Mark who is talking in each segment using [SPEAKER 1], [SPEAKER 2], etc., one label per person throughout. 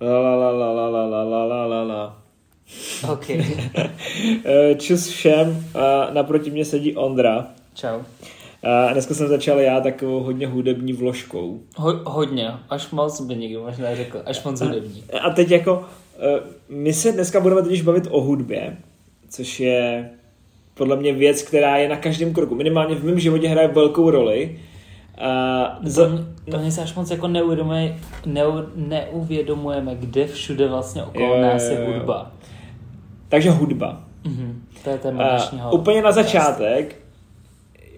[SPEAKER 1] La la la la la la la la la la.
[SPEAKER 2] OK.
[SPEAKER 1] Eh, Čus všem, a naproti mě sedí Ondra.
[SPEAKER 2] Čau.
[SPEAKER 1] A dneska jsem začal já takovou hodně hudební vložkou.
[SPEAKER 2] Ho, hodně, až moc by někdo možná řekl, až moc hudební.
[SPEAKER 1] A teď jako, eh, my se dneska budeme totiž bavit o hudbě, což je podle mě věc, která je na každém kroku. Minimálně v mém životě hraje velkou roli. A
[SPEAKER 2] To,
[SPEAKER 1] za,
[SPEAKER 2] mě- to mě se až moc jako neuvědomuje, neu, neuvědomujeme, kde všude vlastně okolo
[SPEAKER 1] jo,
[SPEAKER 2] nás je hudba.
[SPEAKER 1] takže hudba.
[SPEAKER 2] Mhm. To je téma
[SPEAKER 1] A
[SPEAKER 2] dnešního.
[SPEAKER 1] úplně na začátek,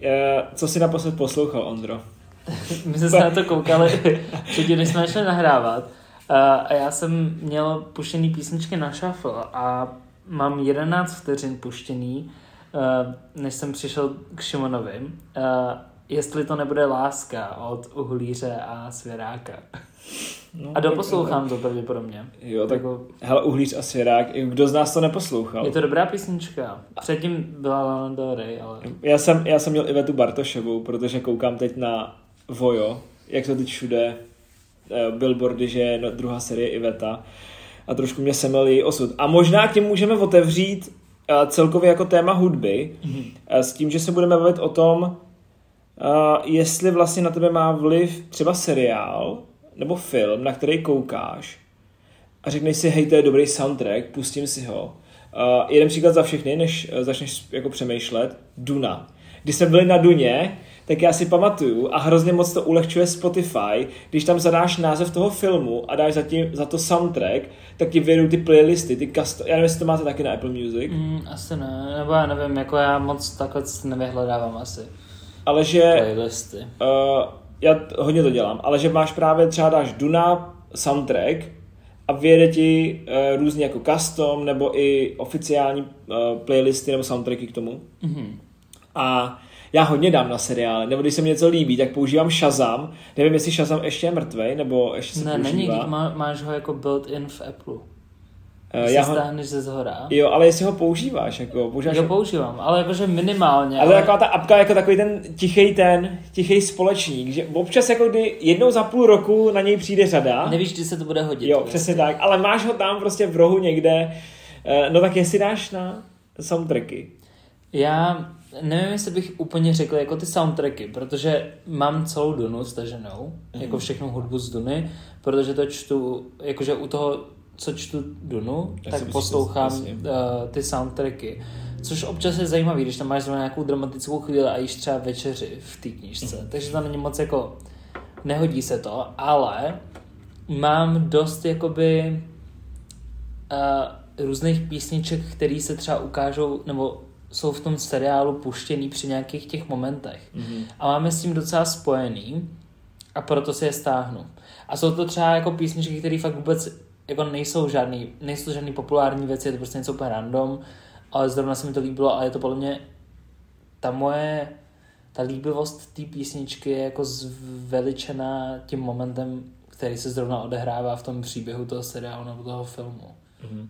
[SPEAKER 1] eh, co jsi naposled poslouchal, Ondro?
[SPEAKER 2] My jsme se na to koukali předtím, než jsme šli nahrávat. Uh, a já jsem měl puštěný písničky na shuffle a mám 11 vteřin puštěný, uh, než jsem přišel k Šimonovi. Uh, jestli to nebude láska od Uhlíře a Svěráka.
[SPEAKER 1] No,
[SPEAKER 2] A doposlouchám to pravděpodobně.
[SPEAKER 1] Jo, tak
[SPEAKER 2] Jako,
[SPEAKER 1] hele, Uhlíř a Svěrák, kdo z nás to neposlouchal?
[SPEAKER 2] je to dobrá písnička. Předtím byla Lana Del Rey, ale...
[SPEAKER 1] Já jsem, já jsem měl Ivetu Bartošovou, protože koukám teď na Vojo, jak to teď všude eh, billboardy, že je no- druhá série Iveta a trošku mě semel její osud. A možná tím můžeme otevřít eh, celkově jako téma hudby eh, s tím, že se budeme bavit o tom, jestli vlastně na tebe má vliv třeba seriál nebo film, na který koukáš a řekneš si, hej, to je dobrý soundtrack, pustím si ho. Uh, jeden příklad za všechny, než uh, začneš jako přemýšlet, Duna. Když jsme byli na Duně, tak já si pamatuju a hrozně moc to ulehčuje Spotify, když tam zadáš název toho filmu a dáš za, tím, za to soundtrack, tak ti vyjedou ty playlisty, ty custom, já nevím, jestli to máte taky na Apple Music,
[SPEAKER 2] Mm, asi ne, nebo já nevím, jako já moc takhle nevyhledávám asi
[SPEAKER 1] ale že
[SPEAKER 2] playlisty.
[SPEAKER 1] Uh, já hodně to dělám, ale že máš právě třeba dáš Duna soundtrack a vyjede ti uh, různě jako custom nebo i oficiální uh, playlisty nebo soundtracky k tomu.
[SPEAKER 2] Mhm.
[SPEAKER 1] A já hodně dám na seriály, nebo když se mi něco líbí, tak používám Shazam. Nevím, jestli Shazam ještě je mrtvej, nebo ještě se
[SPEAKER 2] Ne, není,
[SPEAKER 1] používá.
[SPEAKER 2] má, máš ho jako built-in v Apple. Když
[SPEAKER 1] já
[SPEAKER 2] se
[SPEAKER 1] ho,
[SPEAKER 2] stáhneš ze zhora.
[SPEAKER 1] jo, ale jestli ho používáš, jako používáš
[SPEAKER 2] Jo, používám, ale jakože minimálně.
[SPEAKER 1] Ale taková ta apka jako takový ten tichý ten, tichý společník, že občas jako kdy jednou za půl roku na něj přijde řada.
[SPEAKER 2] Nevíš, kdy se to bude hodit.
[SPEAKER 1] Jo,
[SPEAKER 2] vlastně.
[SPEAKER 1] přesně tak, ale máš ho tam prostě v rohu někde, Eh, no tak jestli dáš na soundtracky.
[SPEAKER 2] Já nevím, jestli bych úplně řekl jako ty soundtracky, protože mám celou Dunu staženou,
[SPEAKER 1] Mhm.
[SPEAKER 2] jako všechnu hudbu z Duny, protože to čtu, jakože u toho, co čtu Dunu,
[SPEAKER 1] Já
[SPEAKER 2] tak poslouchám
[SPEAKER 1] myslím,
[SPEAKER 2] uh, ty soundtracky. Což občas je zajímavý, když tam máš zrovna nějakou dramatickou chvíli a jíš třeba večeři v té knížce.
[SPEAKER 1] Mhm.
[SPEAKER 2] Takže to není moc jako, nehodí se to, ale mám dost jakoby uh, různých písniček, které se třeba ukážou, nebo jsou v tom seriálu puštěný při nějakých těch momentech.
[SPEAKER 1] Mm-hmm.
[SPEAKER 2] A máme s tím docela spojený a proto si je stáhnu. A jsou to třeba jako písničky, které fakt vůbec jako nejsou žádný, nejsou žádný populární věci, je to prostě něco úplně random, ale zrovna se mi to líbilo a je to podle mě ta moje, ta líbivost té písničky je jako zveličená tím momentem, který se zrovna odehrává v tom příběhu toho seriálu nebo toho filmu.
[SPEAKER 1] Mm-hmm.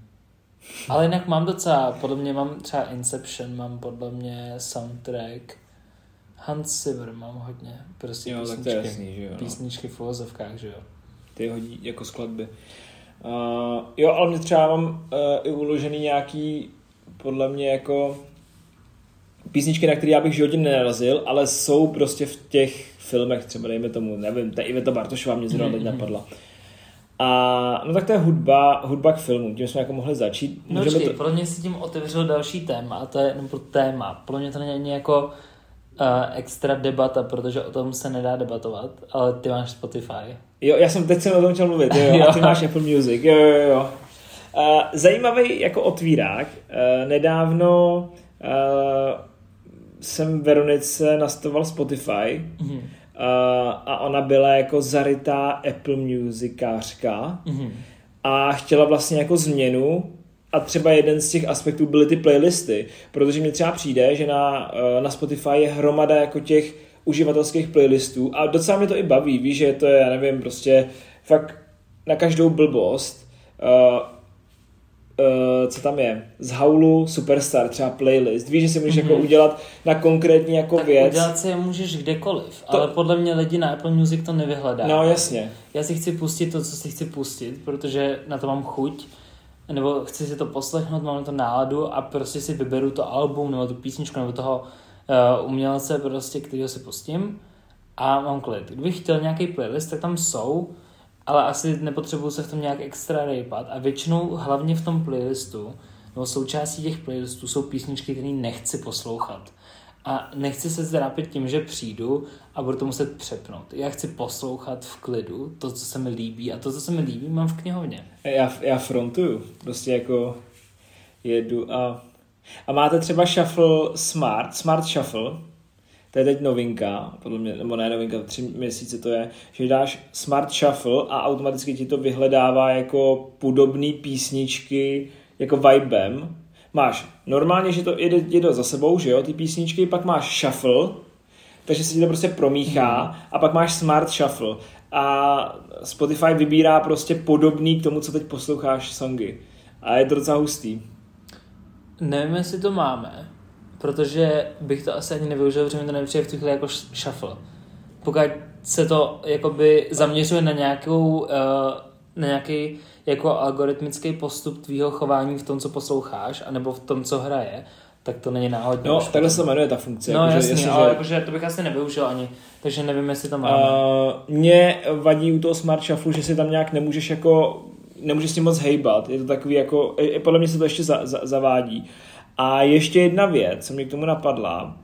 [SPEAKER 2] Ale jinak mám docela, podle mě mám třeba Inception, mám podle mě soundtrack, Hans Zimmer mám hodně, prostě
[SPEAKER 1] Jo, tak to
[SPEAKER 2] písničky,
[SPEAKER 1] je jasný, že jo. No.
[SPEAKER 2] písničky v uvozovkách, že jo.
[SPEAKER 1] Ty hodí jako skladby. Uh, jo, ale mě třeba mám uh, i uložený nějaký, podle mě jako písničky, na které já bych v životě nenarazil, ale jsou prostě v těch filmech, třeba dejme tomu, nevím, ta Iveta Bartošová mě zrovna teď
[SPEAKER 2] Mhm.
[SPEAKER 1] napadla. A no tak to je hudba, hudba k filmu, tím jsme jako mohli začít.
[SPEAKER 2] No
[SPEAKER 1] Můžeme
[SPEAKER 2] počkej, podle mě si tím otevřel další téma, a to je, nebo téma, podle mě to není jako extra debata, protože o tom se nedá debatovat, ale ty máš Spotify.
[SPEAKER 1] Jo, já jsem teď jsem o tom chtěl mluvit, jo, jo. a ty máš Apple Music, jo, jo, jo. Uh, zajímavý jako otvírák. Uh, nedávno uh, jsem Veronice nastavoval Spotify
[SPEAKER 2] Mhm.
[SPEAKER 1] uh, a ona byla jako zarytá Apple Musikářka
[SPEAKER 2] Mhm.
[SPEAKER 1] a chtěla vlastně jako změnu a třeba jeden z těch aspektů byly ty playlisty, protože mi třeba přijde, že na, eh, na Spotify je hromada jako těch uživatelských playlistů a docela mě to i baví, víš, že to je, já nevím, prostě fakt na každou blbost uh, uh, co tam je, z Haulu Superstar, třeba playlist. Víš, že si můžeš mm-hmm. jako udělat na konkrétní jako
[SPEAKER 2] tak
[SPEAKER 1] věc.
[SPEAKER 2] udělat si je můžeš kdekoliv, to... ale podle mě lidi na Apple Music to nevyhledá.
[SPEAKER 1] No jasně.
[SPEAKER 2] Já si chci pustit to, co si chci pustit, protože na to mám chuť, nebo chci si to poslechnout, mám na to náladu a prostě si vyberu to album, nebo tu písničku, nebo toho uh, umělce, prostě, kterýho si pustím a mám klid. Kdybych chtěl nějaký playlist, tak tam jsou, ale asi nepotřebuju se v tom nějak extra rejpat a většinou hlavně v tom playlistu nebo součástí těch playlistů jsou písničky, které nechci poslouchat. A nechci se zrápit tím, že přijdu a budu to muset přepnout. Já chci poslouchat v klidu to, co se mi líbí a to, co se mi líbí, mám v knihovně.
[SPEAKER 1] Já, já frontuju. Prostě jako jedu a... A máte třeba Shuffle Smart, Smart Shuffle, to je teď novinka, podle mě, nebo ne novinka, tři měsíce to je, že dáš Smart Shuffle a automaticky ti to vyhledává jako podobné písničky jako vibem. Máš normálně, že to jede, jede za sebou, že jo, ty písničky, pak máš Shuffle, takže se ti to prostě promíchá hmm. a pak máš Smart Shuffle a Spotify vybírá prostě podobný k tomu, co teď posloucháš songy. A je to docela hustý.
[SPEAKER 2] Nevím, jestli to máme, protože bych to asi ani nevyužil, protože mi to nepřijde v tu jako shuffle. Pokud se to jakoby zaměřuje na nějakou, uh, nějaký jako algoritmický postup tvýho chování v tom, co posloucháš, anebo v tom, co hraje, tak to není náhodně.
[SPEAKER 1] No, takhle se jmenuje ta funkce.
[SPEAKER 2] No, jako, jasný, jasný, ale že... jakože to bych asi nevyužil ani, takže nevím, jestli to máme. Uh,
[SPEAKER 1] mě vadí u toho Smart Shuffle, že si tam nějak nemůžeš jako, nemůžeš s tím moc hejbat, je to takový jako, podle mě se to ještě za, za, zavádí. A ještě jedna věc, co mě k tomu napadla.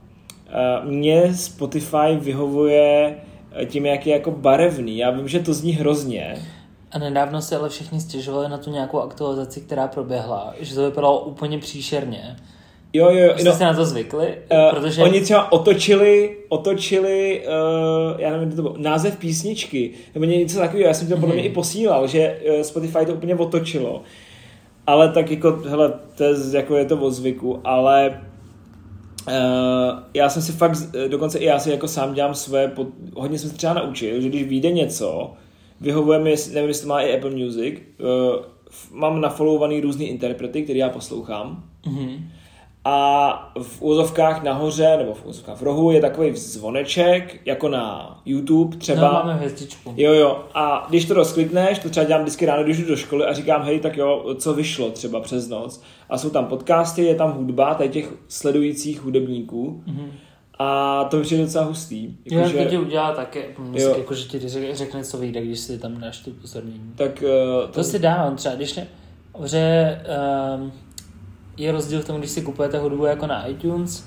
[SPEAKER 1] Eh, mně Spotify vyhovuje eh, tím, jak je jako barevný. Já vím, že to zní hrozně.
[SPEAKER 2] A nedávno se ale všichni stěžovali na tu nějakou aktualizaci, která proběhla, že to vypadalo úplně příšerně.
[SPEAKER 1] Jo, jo, jo.
[SPEAKER 2] Jste no, si na to zvykli?
[SPEAKER 1] Uh, protože... Oni třeba otočili, otočili, uh, já nevím, to bylo, název písničky, nebo něco takového, já jsem to podle mě hmm. i posílal, že Spotify to úplně otočilo ale tak jako, hele, to je, jako je to o zvyku, ale uh, já jsem si fakt, dokonce i já si jako sám dělám své, pod, hodně jsem se třeba naučil, že když vyjde něco, vyhovuje mi, nevím, jestli to má i Apple Music, uh, mám nafollowovaný různý interprety, který já poslouchám. Mm-hmm a v úzovkách nahoře, nebo v úzovkách v rohu je takový zvoneček, jako na YouTube třeba.
[SPEAKER 2] No, máme hvězdičku.
[SPEAKER 1] Jo, jo. A když to rozklikneš, to třeba dělám vždycky ráno, když jdu do školy a říkám, hej, tak jo, co vyšlo třeba přes noc. A jsou tam podcasty, je tam hudba, tady těch sledujících hudebníků. Mm-hmm. A to je docela hustý.
[SPEAKER 2] Jako, jo, že... to ti udělá také, jako, jako, že ti řekne, co vyjde, když si tam dáš tu pozornění.
[SPEAKER 1] Tak, uh,
[SPEAKER 2] to... to si dávám třeba, když ne, že um, je rozdíl v tom, když si kupujete hudbu jako na iTunes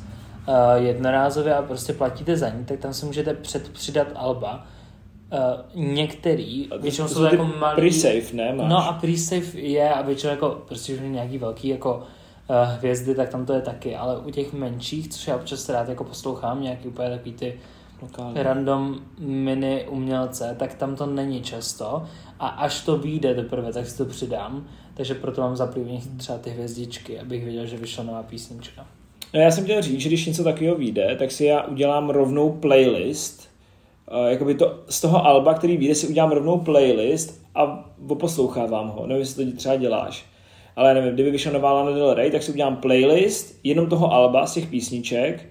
[SPEAKER 2] uh, jednorázově a prostě platíte za ní, tak tam si můžete předpřidat alba. Uh, některý,
[SPEAKER 1] většinou jsou jako malý... Pre-save, ne? Máš?
[SPEAKER 2] No a pre-save je a většinou jako prostě nějaký velký jako hvězdy, tak tam to je taky, ale u těch menších, což já občas rád jako poslouchám, nějaký úplně takový ty Lokální. random mini umělce, tak tam to není často a až to vyjde teprve, tak si to přidám takže proto mám zaplivně třeba ty hvězdičky, abych věděl, že vyšla nová písnička.
[SPEAKER 1] No já jsem chtěl říct, že když něco takového vyjde, tak si já udělám rovnou playlist, uh, jakoby to, z toho alba, který vyjde, si udělám rovnou playlist a poslouchávám ho. Nevím, jestli to třeba děláš. Ale nevím, kdyby vyšla nová Lana Del Rey, tak si udělám playlist jenom toho alba z těch písniček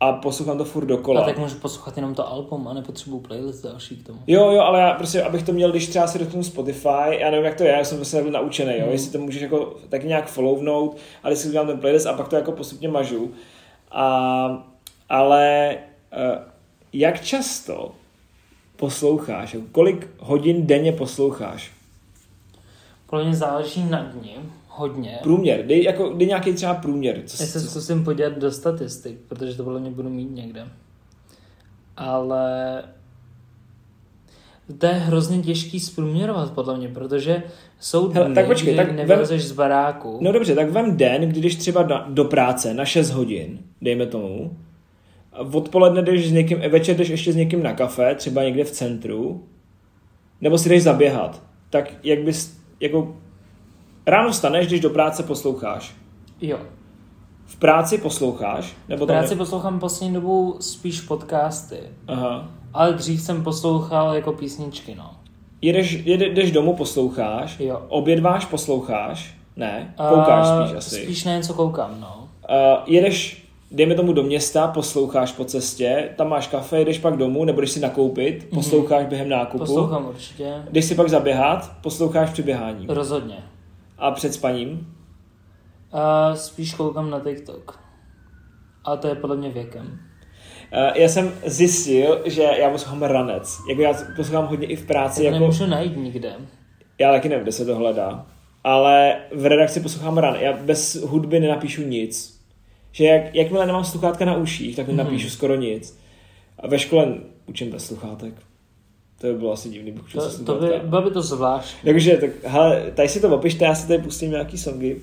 [SPEAKER 1] a poslouchám to furt dokola.
[SPEAKER 2] A tak můžu poslouchat jenom to album a nepotřebuju playlist další k tomu.
[SPEAKER 1] Jo, jo, ale já prostě, abych to měl, když třeba si dotknu Spotify, já nevím, jak to je, já jsem prostě byl naučený, jo, mm. jestli to můžeš jako tak nějak follownout, ale si udělám ten playlist a pak to jako postupně mažu. A, ale uh, jak často posloucháš, kolik hodin denně posloucháš?
[SPEAKER 2] Pro mě záleží na dní hodně.
[SPEAKER 1] Průměr, dej, jako, dej nějaký třeba průměr.
[SPEAKER 2] Co, Já se co... zkusím podívat do statistik, protože to podle mě budu mít někde. Ale to je hrozně těžký zprůměrovat podle mě, protože jsou dny, Hele, tak počkej, tak nevylezeš vem, z baráku.
[SPEAKER 1] No dobře, tak vem den, když třeba do, do práce na 6 hodin, dejme tomu, odpoledne jdeš s někým, večer jdeš ještě s někým na kafe, třeba někde v centru, nebo si jdeš zaběhat, tak jak bys, jako Ráno staneš, když do práce posloucháš.
[SPEAKER 2] Jo.
[SPEAKER 1] V práci posloucháš?
[SPEAKER 2] Nebo v práci ne... poslouchám poslední dobu spíš podcasty. Aha. Ale dřív jsem poslouchal jako písničky, no.
[SPEAKER 1] Jedeš, jedeš domů, posloucháš,
[SPEAKER 2] jo.
[SPEAKER 1] obědváš, posloucháš, Ne, koukáš
[SPEAKER 2] A
[SPEAKER 1] spíš asi.
[SPEAKER 2] Spíš na něco koukám, no.
[SPEAKER 1] Uh, jedeš, dejme tomu do města, posloucháš po cestě, tam máš kafe, jdeš pak domů, nebo jdeš si nakoupit, posloucháš během nákupu.
[SPEAKER 2] Poslouchám určitě.
[SPEAKER 1] Jdeš si pak zaběhat, posloucháš při běhání.
[SPEAKER 2] Rozhodně.
[SPEAKER 1] A před spaním?
[SPEAKER 2] A spíš koukám na TikTok. A to je podle mě věkem.
[SPEAKER 1] Uh, já jsem zjistil, že já poslouchám ranec. Jako já poslouchám hodně i v práci.
[SPEAKER 2] To
[SPEAKER 1] Jako,
[SPEAKER 2] nemůžu najít nikde.
[SPEAKER 1] já taky nevím, kde se to hledá. Ale v redakci poslouchám ran. Já bez hudby nenapíšu nic. Že jak, jakmile nemám sluchátka na uších, tak nenapíšu
[SPEAKER 2] Mhm.
[SPEAKER 1] skoro nic. A ve škole učím bez sluchátek. To by bylo asi divný, bych
[SPEAKER 2] To, to by, bylo by to zvlášť.
[SPEAKER 1] Takže, tak, hele, tady si to opište, já si tady pustím nějaký songy.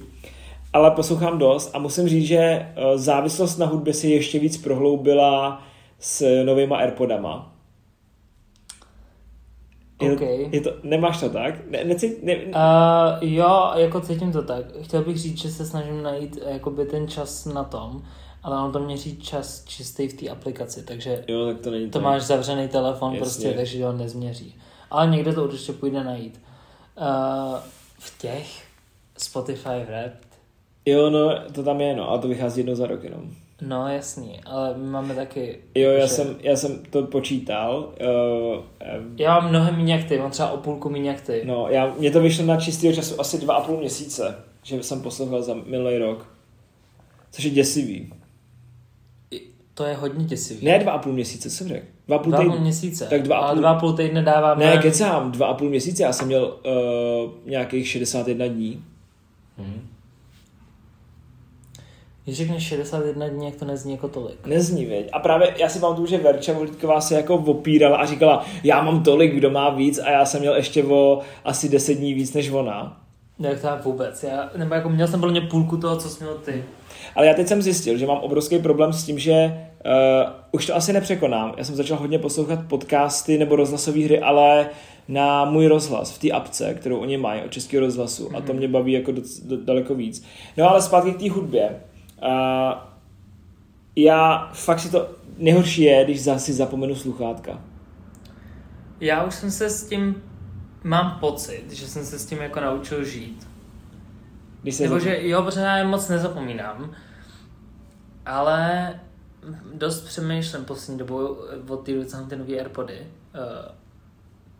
[SPEAKER 1] Ale poslouchám dost a musím říct, že eh, závislost na hudbě se ještě víc prohloubila s novýma Airpodama. Je,
[SPEAKER 2] OK.
[SPEAKER 1] je to, nemáš to tak? Ne, neci, ne,
[SPEAKER 2] Uh, jo, jako cítím to tak. Chtěl bych říct, že se snažím najít eh, jakoby ten čas na tom, ale on to měří čas čistý v té aplikaci, takže
[SPEAKER 1] jo, tak to není
[SPEAKER 2] to máš zavřený telefon
[SPEAKER 1] Jasně.
[SPEAKER 2] prostě, takže ho nezměří. Ale někde to určitě půjde najít. Uh, v těch Spotify Rap,
[SPEAKER 1] Jo, no, to tam je, no, a to vychází jednou za rok jenom.
[SPEAKER 2] No jasný, ale my máme taky...
[SPEAKER 1] Jo, já
[SPEAKER 2] že-
[SPEAKER 1] jsem, já jsem to počítal. Uh,
[SPEAKER 2] Já mám mnohem méně jak ty, mám třeba o půlku méně jak ty.
[SPEAKER 1] no, já, mě to vyšlo na čistého času asi dva a půl měsíce, že jsem poslouchal za minulý rok. Což je děsivý.
[SPEAKER 2] To je hodně děsivý.
[SPEAKER 1] Ne dva a půl měsíce, co jsem řekl? Dva a půl
[SPEAKER 2] Dva a půl
[SPEAKER 1] týdne.
[SPEAKER 2] měsíce.
[SPEAKER 1] Tak dva a půl-
[SPEAKER 2] dva a půl týdne dáváme...
[SPEAKER 1] Ne, kecám, dva a půl měsíce, já jsem měl uh, nějakých 61 dní.
[SPEAKER 2] Když řekneš 61 dní, jak to nezní jako tolik.
[SPEAKER 1] Nezní, věď. A právě já si pamatuju, že Verča Volitková se jako opírala a říkala, já mám tolik, kdo má víc a já jsem měl ještě o asi 10 dní víc než ona.
[SPEAKER 2] Jak to vůbec. Já, nebo jako měl jsem mě půlku toho, co jsi měl ty.
[SPEAKER 1] Ale já teď jsem zjistil, že mám obrovský problém s tím, že uh, už to asi nepřekonám. Já jsem začal hodně poslouchat podcasty nebo rozhlasové hry, ale na můj rozhlas, v té apce, kterou oni mají od českého rozhlasu. Mm-hmm. A to mě baví jako do, do, daleko víc. No ale zpátky k té hudbě. Uh, já fakt si to nejhorší je, když za- si zapomenu sluchátka.
[SPEAKER 2] Já už jsem se s tím, mám pocit, že jsem se s tím jako naučil žít.
[SPEAKER 1] Když se
[SPEAKER 2] Nebo
[SPEAKER 1] zapom-
[SPEAKER 2] že jo, protože já je moc nezapomínám. Ale dost přemýšlím poslední dobou od té doby, co mám ty nový Airpody. Uh,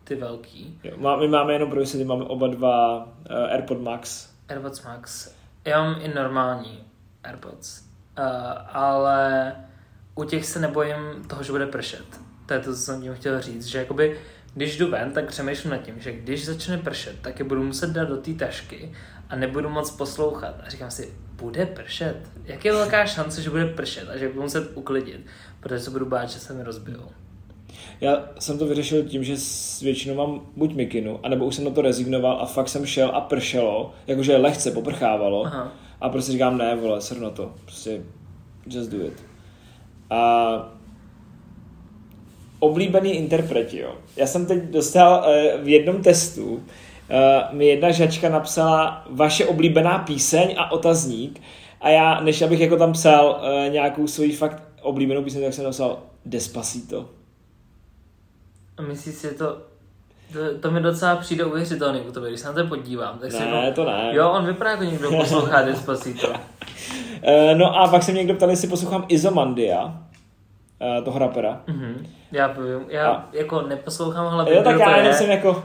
[SPEAKER 2] ty velký.
[SPEAKER 1] Jo, má, my máme jenom pro vysvětlení, máme oba dva uh, AirPod Max.
[SPEAKER 2] AirPods Max. Já mám i normální AirPods. Uh, ale u těch se nebojím toho, že bude pršet. To je to, co jsem tím chtěl říct, že jakoby, když jdu ven, tak přemýšlím nad tím, že když začne pršet, tak je budu muset dát do té tašky a nebudu moc poslouchat. A říkám si, bude pršet? Jak je velká šance, že bude pršet a že budu muset uklidit, protože se budu bát, že se mi rozbijou.
[SPEAKER 1] Já jsem to vyřešil tím, že s většinou mám buď mikinu, anebo už jsem na to rezignoval a fakt jsem šel a pršelo, jakože lehce poprchávalo
[SPEAKER 2] Aha.
[SPEAKER 1] A prostě říkám ne, vole, sr na to, prostě just do it. A oblíbený interpreti, jo. Já jsem teď dostal uh, v jednom testu, uh, mi jedna žačka napsala vaše oblíbená píseň a otazník a já, než abych jako tam psal uh, nějakou svoji fakt oblíbenou píseň, tak jsem napsal Despacito.
[SPEAKER 2] A myslíš že to, to, to mi docela přijde uvěřitelný u tebe, když se na to podívám. Tak si
[SPEAKER 1] Ne,
[SPEAKER 2] říkám,
[SPEAKER 1] to ne.
[SPEAKER 2] Jo, on vypadá jako někdo poslouchá Despacito.
[SPEAKER 1] Eh, No a pak se mě někdo ptal, jestli poslouchám Izomandia, eh, toho rapera.
[SPEAKER 2] Mhm. Já povím, já
[SPEAKER 1] A-
[SPEAKER 2] jako neposlouchám, ale
[SPEAKER 1] Jo, tak já jenom jsem jako...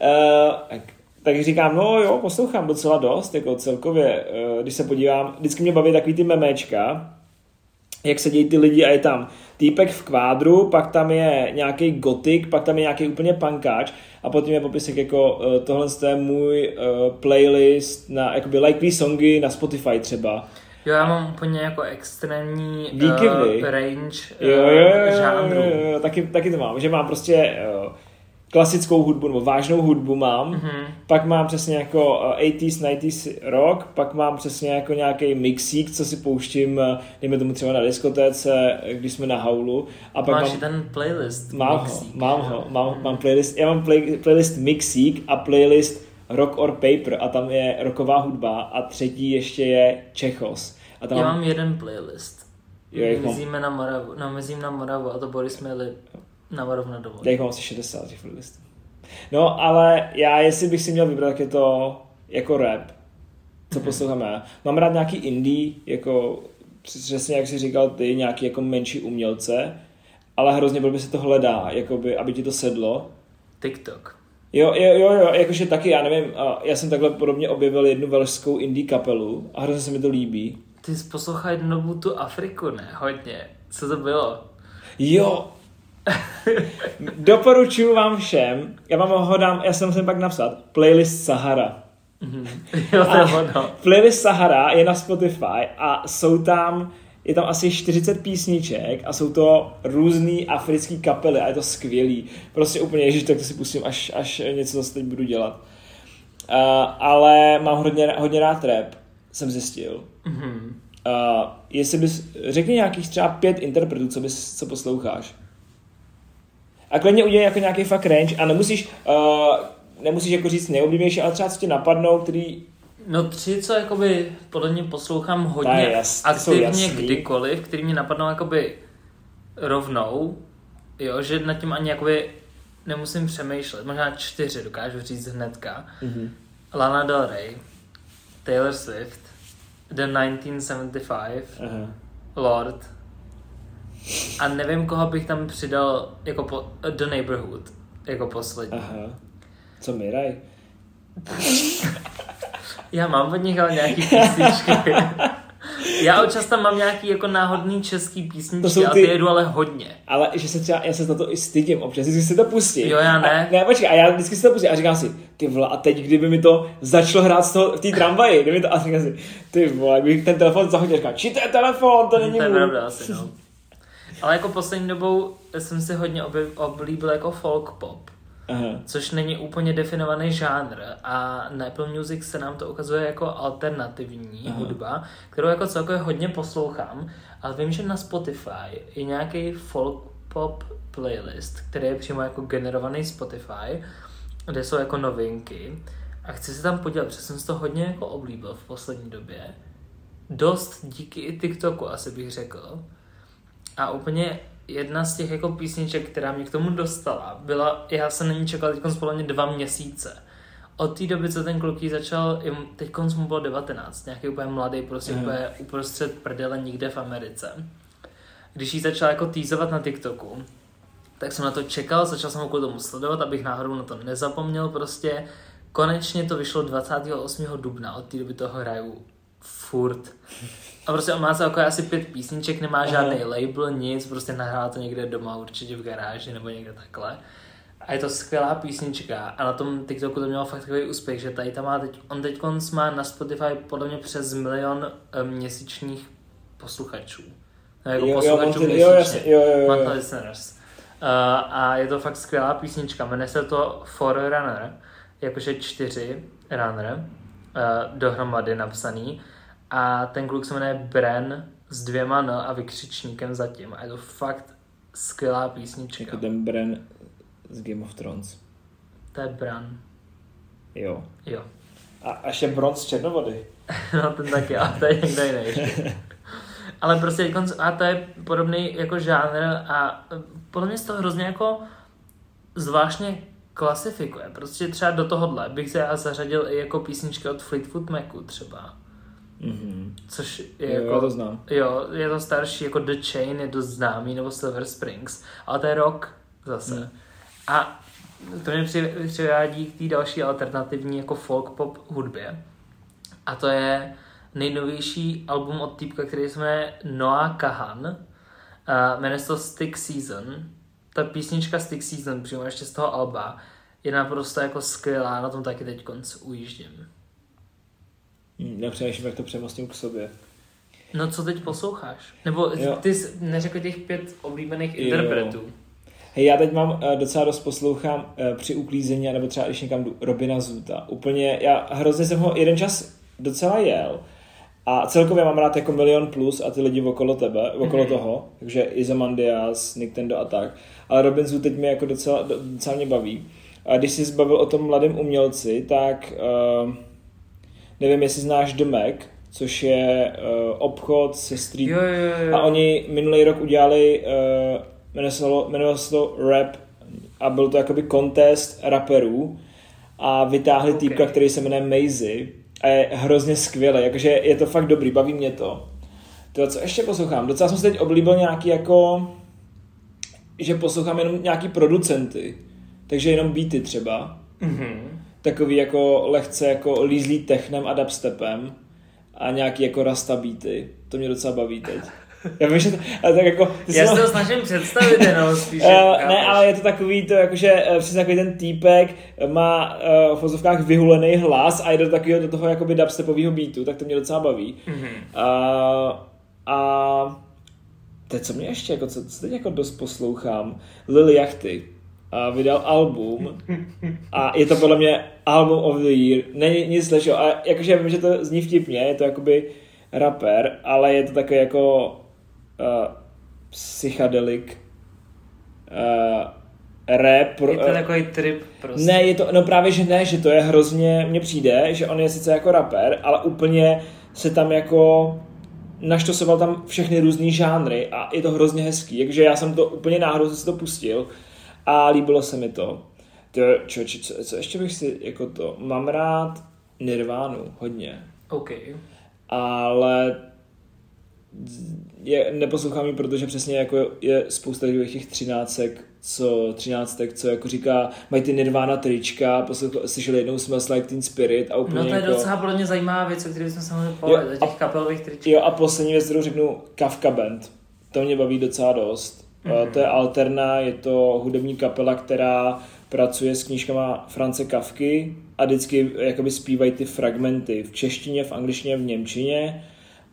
[SPEAKER 1] eh, tak, tak říkám, no jo, poslouchám docela dost, jako celkově, eh, když se podívám, vždycky mě baví takový ty memečka, jak sedí ty lidi a je tam týpek v kvádru, pak tam je nějaký gotik, pak tam je nějaký úplně pankáč a potom je popisek jako eh, tohle je můj eh, playlist na jakoby likely songy na Spotify třeba.
[SPEAKER 2] Jo, já mám úplně jako extrémní
[SPEAKER 1] Díky
[SPEAKER 2] uh,
[SPEAKER 1] vy.
[SPEAKER 2] range uh,
[SPEAKER 1] Jo, jo, jo, jo,
[SPEAKER 2] žánrů.
[SPEAKER 1] jo, jo, taky, taky to mám, že mám prostě uh, klasickou hudbu, nebo vážnou hudbu mám,
[SPEAKER 2] Mhm.
[SPEAKER 1] pak mám přesně jako uh, 80s, 90s rock, pak mám přesně jako nějaký mixík, co si pouštím, uh, dejme tomu třeba na diskotéce, eh, když jsme na haulu, a pak
[SPEAKER 2] Máš
[SPEAKER 1] mám,
[SPEAKER 2] ten playlist.
[SPEAKER 1] mám ho,
[SPEAKER 2] mixík,
[SPEAKER 1] mám
[SPEAKER 2] že
[SPEAKER 1] ho, mám, mám playlist, já mám play, playlist mixík a playlist rock or paper a tam je rocková hudba a třetí ještě je Čechos. A tam
[SPEAKER 2] Já
[SPEAKER 1] mám,
[SPEAKER 2] mám jeden playlist.
[SPEAKER 1] Jo, mám-
[SPEAKER 2] Mizíme na Moravu, no, mizím na Moravu a to Boris měli na Moravu na dovolenou.
[SPEAKER 1] Já jich mám asi 60 těch playlistů. No, ale já, jestli bych si měl vybrat, tak je to jako rap. co poslouchám já. Mám rád nějaký indie, jako přesně jak jsi říkal ty, nějaký jako menší umělce, ale hrozně blbě se to hledá, jakoby, aby ti to sedlo.
[SPEAKER 2] TikTok.
[SPEAKER 1] Jo, jo, jo, jo, jakože taky, já nevím, já jsem takhle podobně objevil jednu velšskou indie kapelu a hrozně se mi to líbí.
[SPEAKER 2] Ty jsi poslouchal jednu dobu tu Afriku, ne? Hodně. Co to bylo?
[SPEAKER 1] Jo, doporučuji vám všem, já vám ho dám, já jsem musím pak napsat, playlist Sahara.
[SPEAKER 2] Mhm. Jo, to je ono.
[SPEAKER 1] Playlist Sahara je na Spotify a jsou tam, je tam asi 40 písniček a jsou to různý africký kapely a je to skvělý. Prostě úplně, ježiš, tak to si pustím, až, až něco zase teď budu dělat. Uh, ale mám hodně, hodně rád rap, jsem zjistil.
[SPEAKER 2] Mhm.
[SPEAKER 1] Uh, jestli bys, řekni nějakých třeba pět interpretů, co, bys, co posloucháš. A klidně udělej jako nějaký fakt range a nemusíš, uh, nemusíš jako říct nejoblíbenější, ale třeba co ti napadnou, který
[SPEAKER 2] No tři, co jakoby podle mě poslouchám hodně
[SPEAKER 1] jas-
[SPEAKER 2] aktivně kdykoliv, který mě napadnou jakoby rovnou, jo, že nad tím ani jakoby nemusím přemýšlet. Možná čtyři dokážu říct hnedka.
[SPEAKER 1] mm-hmm.
[SPEAKER 2] Lana Del Rey, Taylor Swift, The 1975,
[SPEAKER 1] Aha.
[SPEAKER 2] Lord a nevím, koho bych tam přidal jako po, The Neighborhood, jako poslední.
[SPEAKER 1] Aha. Co Miraj?
[SPEAKER 2] Já mám od nich ale nějaký písničky. Já občas tam mám nějaký jako náhodný český
[SPEAKER 1] To
[SPEAKER 2] písničky,
[SPEAKER 1] jsou
[SPEAKER 2] a
[SPEAKER 1] ty-
[SPEAKER 2] ty jedu ale hodně.
[SPEAKER 1] Ale že se třeba, já se za to i stydím občas, když si to pustím.
[SPEAKER 2] Jo, já ne.
[SPEAKER 1] A, ne, počkej, a já vždycky si to pustím a říkám si, ty vole, a teď kdyby mi to začalo hrát z toho, v té tramvaji, kdyby to, a říkám si, ty vole, kdybych ten telefon zahodil, říkám, či to je telefon, to není
[SPEAKER 2] to je pravda asi, no. Ale jako poslední dobou jsem si hodně oblíbil jako folk pop.
[SPEAKER 1] Aha.
[SPEAKER 2] což není úplně definovaný žánr a na Apple Music se nám to ukazuje jako alternativní
[SPEAKER 1] Aha.
[SPEAKER 2] hudba, kterou jako celkově hodně poslouchám, ale vím, že na Spotify je nějaký folk pop playlist, který je přímo jako generovaný Spotify, kde jsou jako novinky a chci se tam podívat, protože jsem si to hodně jako oblíbil v poslední době. Dost díky i TikToku asi bych řekl. A úplně jedna z těch jako písniček, která mě k tomu dostala, byla, já jsem na ní čekal teď spolu dva měsíce. Od té doby, co ten kluk jí začal, teď mu bylo 19, nějaký úplně mladý, prostě
[SPEAKER 1] Mhm.
[SPEAKER 2] úplně uprostřed prdele nikde v Americe. Když jí začal jako týzovat na TikToku, tak jsem na to čekal, začal jsem ho kvůli tomu sledovat, abych náhodou na to nezapomněl prostě. Konečně to vyšlo 28. dubna, od té doby toho hraju furt. A prostě on má celkově asi pět písniček, nemá
[SPEAKER 1] Aha.
[SPEAKER 2] žádný label, nic, prostě nahrál to někde doma, určitě v garáži nebo někde takhle. A je to skvělá písnička a na tom TikToku to mělo fakt takový úspěch, že tady tam má teď, on teď má na Spotify podle mě přes milion eh, měsíčních posluchačů. No, jako
[SPEAKER 1] Jo, jo,
[SPEAKER 2] posluchačů
[SPEAKER 1] jo, jasně, jo, jo, jo.
[SPEAKER 2] Monthly listeners. Uh, a je to fakt skvělá písnička, jmenuje se to Forerunner, jakože čtyři runner, uh, dohromady napsaný. A ten kluk se jmenuje Bren s dvěma N a vykřičníkem zatím. A je to fakt skvělá písnička.
[SPEAKER 1] Jako ten Bren z Game of Thrones.
[SPEAKER 2] To je Bran.
[SPEAKER 1] Jo.
[SPEAKER 2] Jo.
[SPEAKER 1] A až je Bron z Černovody.
[SPEAKER 2] No ten taky, ale to je někde jiný. Ale prostě a to je podobný jako žánr a eh, podle mě se to hrozně jako zvláštně klasifikuje. Prostě třeba do tohohle bych se já zařadil i jako písničky od Fleetwood Macu třeba.
[SPEAKER 1] Mhm.
[SPEAKER 2] Což je
[SPEAKER 1] Jo,
[SPEAKER 2] jako...
[SPEAKER 1] já to znám.
[SPEAKER 2] Jo, je to starší, jako The Chain je dost známý, nebo Silver Springs, ale to je rock zase.
[SPEAKER 1] Hmm.
[SPEAKER 2] A to mě při- přivádí k té další alternativní jako folk pop hudbě. A to je nejnovější album od týpka, který se jmenuje Noah Kahan. Uh, jmenuje se to Stick Season. Ta písnička Stick Season, přímo ještě z toho alba, je naprosto jako skvělá, na tom taky teď konc ujíždím.
[SPEAKER 1] Hm, Já přemýšlím, jak to přemostím k sobě.
[SPEAKER 2] No co teď posloucháš? Nebo
[SPEAKER 1] Jo.
[SPEAKER 2] ty jsi neřekl těch pět oblíbených
[SPEAKER 1] Jo.
[SPEAKER 2] interpretů.
[SPEAKER 1] Hej, já teď mám uh, docela dost poslouchám uh, při uklízení, nebo třeba když někam jdu, Robina Zuta. Úplně, já hrozně jsem ho jeden čas docela jel. A celkově mám rád jako Milion Plus a ty lidi okolo tebe, okolo
[SPEAKER 2] Mhm.
[SPEAKER 1] toho, takže Izomandias, Nintendo a tak. Ale Robin Zoo teď mě jako docela, do- docela mě baví. A když jsi zbavil o tom mladém umělci, tak uh, nevím, jestli znáš The Mac, což je uh, obchod se street
[SPEAKER 2] Jo, jo, jo.
[SPEAKER 1] a oni minulý rok udělali, uh, jmenovalo se to- jmenovalo se to Rap a byl to jakoby contest raperů a vytáhli
[SPEAKER 2] Ok.
[SPEAKER 1] týpka, který se jmenuje Maisie a je hrozně skvělý, jakože je to fakt dobrý, baví mě to. To, co ještě poslouchám, docela jsem si teď oblíbil nějaký jako, že poslouchám jenom nějaký producenty, takže jenom beaty třeba,
[SPEAKER 2] Mm-hmm.
[SPEAKER 1] Takový jako lehce jako lízlý technem a dubstepem a nějaký jako rasta beaty. To mě docela baví teď. Já vím, že to, ale tak jako... Ty
[SPEAKER 2] Já si
[SPEAKER 1] mal-
[SPEAKER 2] to snažím představit jenom spíš.
[SPEAKER 1] Uh,
[SPEAKER 2] chápeš?
[SPEAKER 1] ne, ale je to takový to, jakože uh, přesně takový ten týpek má uh, v vozovkách vyhulený hlas a jde do takového do toho jakoby dubstepového beatu, tak to mě docela baví.
[SPEAKER 2] Mhm.
[SPEAKER 1] Uh, a teď co mě ještě, jako, co, co teď jako dost poslouchám, Lily Jachty a vydal album a je to podle mě album of the year, není nic lepšího a jakože já vím, že to zní vtipně, je to jakoby rapper, ale je to takový jako uh, psychedelic uh, rap.
[SPEAKER 2] Je to
[SPEAKER 1] eh,
[SPEAKER 2] takový trip prostě.
[SPEAKER 1] ne, je to, no právě, že ne, že to je hrozně, mně přijde, že on je sice jako rapper, ale úplně se tam jako naštosoval tam všechny různý žánry a je to hrozně hezký, takže já jsem to úplně náhodou si to pustil a líbilo se mi to. To, čo, čo, co, co, ještě bych si, jako to, mám rád Nirvánu hodně,
[SPEAKER 2] OK.
[SPEAKER 1] ale je, neposlouchám ji, protože přesně jako je spousta těch třináctek, co, třináctek, co jako říká, mají ty Nirvana trička, poslouchal, slyšeli jednou Smells Like Teen Spirit a úplně
[SPEAKER 2] No to je
[SPEAKER 1] jako...
[SPEAKER 2] docela podle mě zajímavá věc, o které bychom se mohli povědět, těch kapelových tričkách.
[SPEAKER 1] Jo a poslední věc, kterou řeknu, Kafka Band. To mě baví docela dost. Mm-hmm. To je Alterna, je to hudební kapela, která pracuje s knížkama France Kafky a vždycky jakoby zpívají ty fragmenty v češtině, v angličtině, v němčině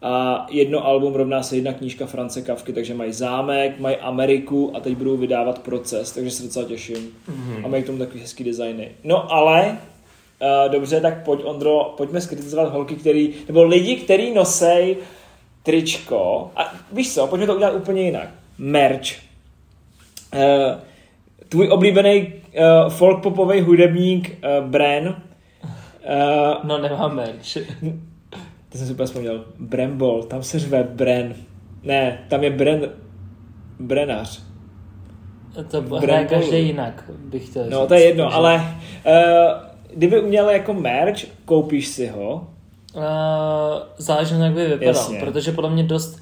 [SPEAKER 1] a jedno album rovná se jedna knížka France Kafky, takže mají zámek, mají Ameriku a teď budou vydávat proces, takže se docela těším. Mm-hmm. A mají k tomu takový hezký designy. No ale, uh, dobře, tak pojď Ondro, pojďme skritizovat holky, který, nebo lidi, který nosej tričko. A víš co, pojďme to udělat úplně jinak. Merch. Uh, tvůj oblíbený uh, folk popový hudebník uh, Bren. Uh,
[SPEAKER 2] No nemám merch.
[SPEAKER 1] to jsem si úplně vzpomněl. Brembol, tam se řve Bren. Ne, tam je Bren... Brenař.
[SPEAKER 2] To hraje každý jinak, bych chtěl
[SPEAKER 1] No to je jedno,
[SPEAKER 2] Takže,
[SPEAKER 1] ale uh, kdyby uměl jako merch, koupíš si ho.
[SPEAKER 2] Uh, záleží na jak by vypadal,
[SPEAKER 1] Jasně.
[SPEAKER 2] protože podle mě dost uh,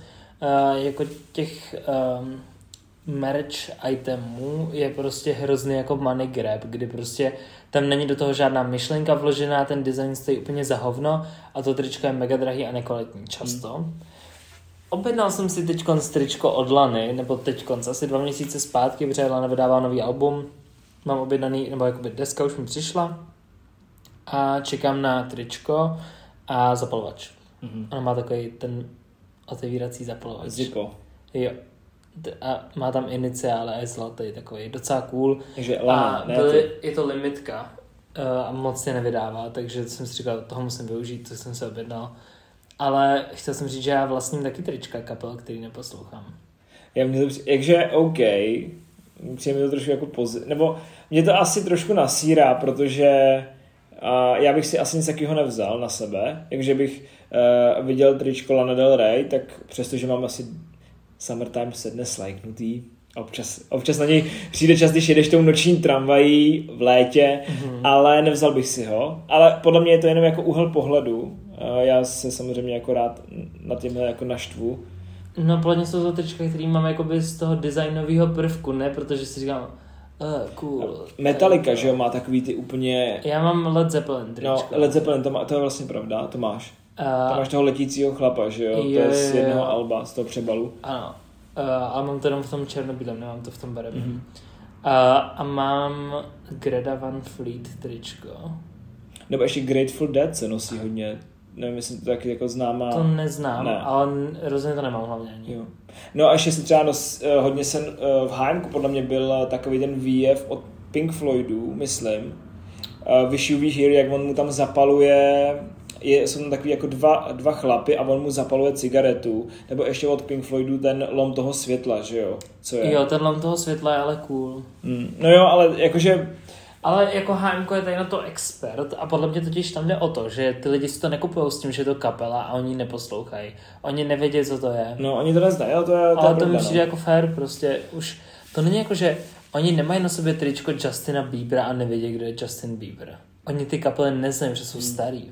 [SPEAKER 2] jako těch um, merch itemů je prostě hrozný jako money grab, kdy prostě tam není do toho žádná myšlenka vložená, ten design stojí úplně za hovno a to tričko je mega drahý a nekvalitní často. Hmm. Objednal jsem si teď tričko od Lany, nebo teď asi dva měsíce zpátky, protože Lana vydává nový album, mám objednaný, nebo jakoby deska už mi přišla a čekám na tričko a zapalovač.
[SPEAKER 1] Mhm.
[SPEAKER 2] Ona má takový ten otevírací zapalovač.
[SPEAKER 1] Zippo.
[SPEAKER 2] Jo. A má tam iniciály a je zlatý, takový docela cool.
[SPEAKER 1] Takže Lana,
[SPEAKER 2] a byly,
[SPEAKER 1] ty.
[SPEAKER 2] je to limitka eh, a moc se nevydává, takže jsem si říkal, toho musím využít, to jsem se objednal. Ale chtěl jsem říct, že já vlastním taky trička kapel, který neposlouchám.
[SPEAKER 1] Já mě to, jakže OK, přijde mi to trošku jako pozi... nebo mě to asi trošku nasírá, protože uh, já bych si asi nic takového nevzal na sebe, takže bych uh, viděl tričko Lana Del Rey, tak přestože mám asi Summertime Sadness lajknutý, občas, občas na něj přijde čas, když jedeš tou noční tramvají v létě, mm-hmm. ale nevzal bych si ho. Ale podle mě je to jenom jako úhel pohledu. Uh, já se samozřejmě jako rád na tímhle jako naštvu.
[SPEAKER 2] No, podle mě jsou to trička, který mám jakoby z toho designového prvku, ne? Protože si říkám, uh, cool.
[SPEAKER 1] Metallica, že jo, má takový ty úplně...
[SPEAKER 2] Já mám Led Zeppelin tričko.
[SPEAKER 1] No, Led Zeppelin, to, má, to je vlastně pravda, to máš. Tam
[SPEAKER 2] Uh,
[SPEAKER 1] máš toho letícího chlapa, že jo, to
[SPEAKER 2] Jo,
[SPEAKER 1] je z jednoho alba, z toho přebalu.
[SPEAKER 2] ano. Uh, ale mám to jenom v tom černobílém, nemám to v tom barevném.
[SPEAKER 1] Mhm.
[SPEAKER 2] Uh, a mám Greta Van Fleet tričko.
[SPEAKER 1] Nebo ještě Grateful Dead se nosí hodně, nevím, jestli to taky jako známá.
[SPEAKER 2] To neznám,
[SPEAKER 1] Ne.
[SPEAKER 2] ale rozhodně to nemám hlavně ani.
[SPEAKER 1] Jo. No a ještě si třeba nos, eh, hodně jsem eh, v HM podle mě byl eh, takový ten výjev od Pink Floydů, myslím. Uh, Wish You Were Here, jak on mu tam zapaluje je, jsou tam takový jako dva, dva chlapy a on mu zapaluje cigaretu, nebo ještě od Pink Floydů ten lom toho světla, že jo? Co je?
[SPEAKER 2] Jo, ten lom toho světla je ale cool.
[SPEAKER 1] Mm, no jo, ale jakože
[SPEAKER 2] Ale jako HM je tady na to expert a podle mě totiž tam jde o to, že ty lidi si to nekupují s tím, že je to kapela a oni neposlouchají. Oni nevědí, co to je.
[SPEAKER 1] No, oni to neznají, ale to je, to
[SPEAKER 2] Ale
[SPEAKER 1] je
[SPEAKER 2] to mi přijde
[SPEAKER 1] no.
[SPEAKER 2] jako fair, prostě už to není jako, že oni nemají na sobě tričko Justina Biebera a nevědí, kdo je Justin Bieber. Oni ty kapely neznají, že jsou
[SPEAKER 1] Hmm.
[SPEAKER 2] starý.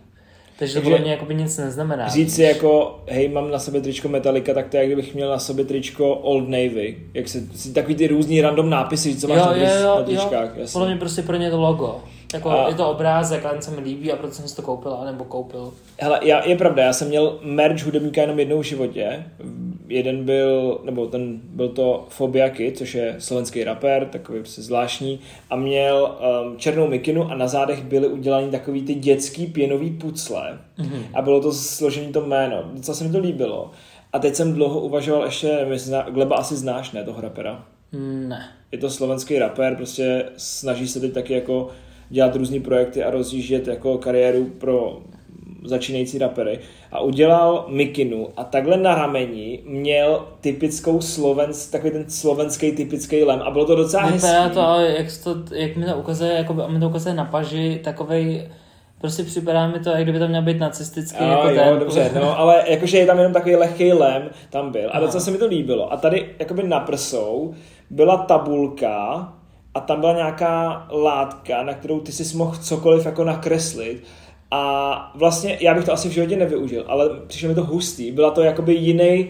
[SPEAKER 2] Takže to podle mě jakoby nic neznamená.
[SPEAKER 1] Říct si jako, hej, mám na sobě tričko Metallica, tak to je, jak kdybych měl na sobě tričko Old Navy. Jak se, takový ty různý random nápisy, co máš
[SPEAKER 2] jo,
[SPEAKER 1] na,
[SPEAKER 2] jo, jo,
[SPEAKER 1] na tričkách.
[SPEAKER 2] Jo. Podle mě prostě pro ně to logo. Jako
[SPEAKER 1] A-
[SPEAKER 2] je to obrázek, ale se mi líbí a proto jsem si to koupil, nebo koupil.
[SPEAKER 1] Hele, já, je pravda, já jsem měl merch hudebníka jenom jednou v životě. Jeden byl, nebo ten byl to Fobiaky, což je slovenský rapper, takový prostě zvláštní, a měl um, černou mikinu a na zádech byly udělaný takový ty dětský pěnový pucle mm-hmm. a bylo to složený to jméno. Docela se mi to líbilo. A teď jsem dlouho uvažoval ještě, nevím, zná, Gleba asi znáš, ne, toho rapera?
[SPEAKER 2] Ne.
[SPEAKER 1] je to slovenský rapper, prostě snaží se teď taky jako dělat různé projekty a rozjíždět jako kariéru pro začínající rapery a udělal mikinu a takhle na rameni měl typickou slovensk, takový ten slovenský typický lem a bylo to docela
[SPEAKER 2] Vypadá
[SPEAKER 1] hezký.
[SPEAKER 2] to, ale jak, to, jak mi to ukazuje, jako by, mi to ukazuje na paži, takovej, prostě připadá mi to, jak kdyby to měl být nacistický.
[SPEAKER 1] A
[SPEAKER 2] jako
[SPEAKER 1] jo,
[SPEAKER 2] ten.
[SPEAKER 1] dobře, no, ale jakože je tam jenom takový lehký lem, tam byl. A docela se mi to líbilo. A tady jakoby na prsou byla tabulka a tam byla nějaká látka, na kterou ty si mohl cokoliv jako nakreslit. A vlastně já bych to asi v životě nevyužil, ale přišlo mi to hustý. Byla to jakoby jiný,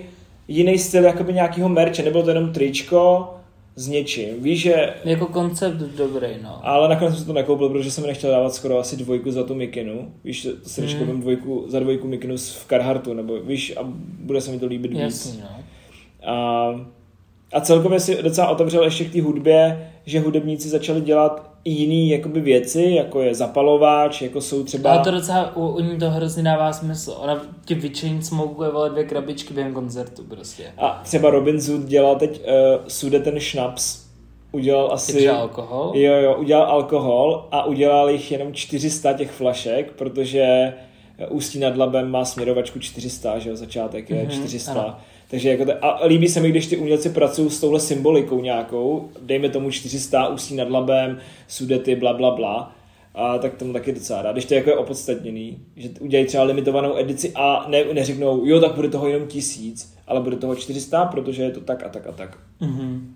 [SPEAKER 1] jiný styl jakoby nějakého merče. Nebylo to jenom tričko s něčím. Víš, že
[SPEAKER 2] Jako koncept dobrý, no.
[SPEAKER 1] ale nakonec jsem to nekoupil, protože jsem nechtěl dávat skoro asi dvojku za tu mikinu. Víš, to si
[SPEAKER 2] Hmm.
[SPEAKER 1] mm. dvojku, za dvojku mikinu v Carhartu, nebo víš, a bude se mi to líbit víc.
[SPEAKER 2] Jasný, no.
[SPEAKER 1] A, a celkově si docela otevřel ještě k té hudbě, že hudebníci začali dělat i jiný jakoby věci, jako je zapalováč, jako jsou třeba...
[SPEAKER 2] Ale to docela, u, u ní to hrozně dává smysl. Ona ti vyčení smokuje vole dvě krabičky během koncertu prostě.
[SPEAKER 1] A třeba Robin Zoot dělal teď uh, sude ten šnaps. Udělal asi...
[SPEAKER 2] Takže alkohol.
[SPEAKER 1] Jo, jo, udělal alkohol a udělal jich jenom 400 těch flašek, protože Ústí nad Labem má směrovačku 400, že jo, začátek je
[SPEAKER 2] Mhm,
[SPEAKER 1] 400.
[SPEAKER 2] ano.
[SPEAKER 1] Takže jako to, a líbí se mi, když ty umělci pracují s touhle symbolikou nějakou, dejme tomu 400, Ústí nad Labem, Sudety, bla, bla, bla. A tak tomu taky docela rád. Když to jako je opodstatněný, že udělají třeba limitovanou edici a ne, neřeknou, jo, tak bude toho jenom tisíc, ale bude toho 400, protože je to tak a tak a tak.
[SPEAKER 2] Mhm.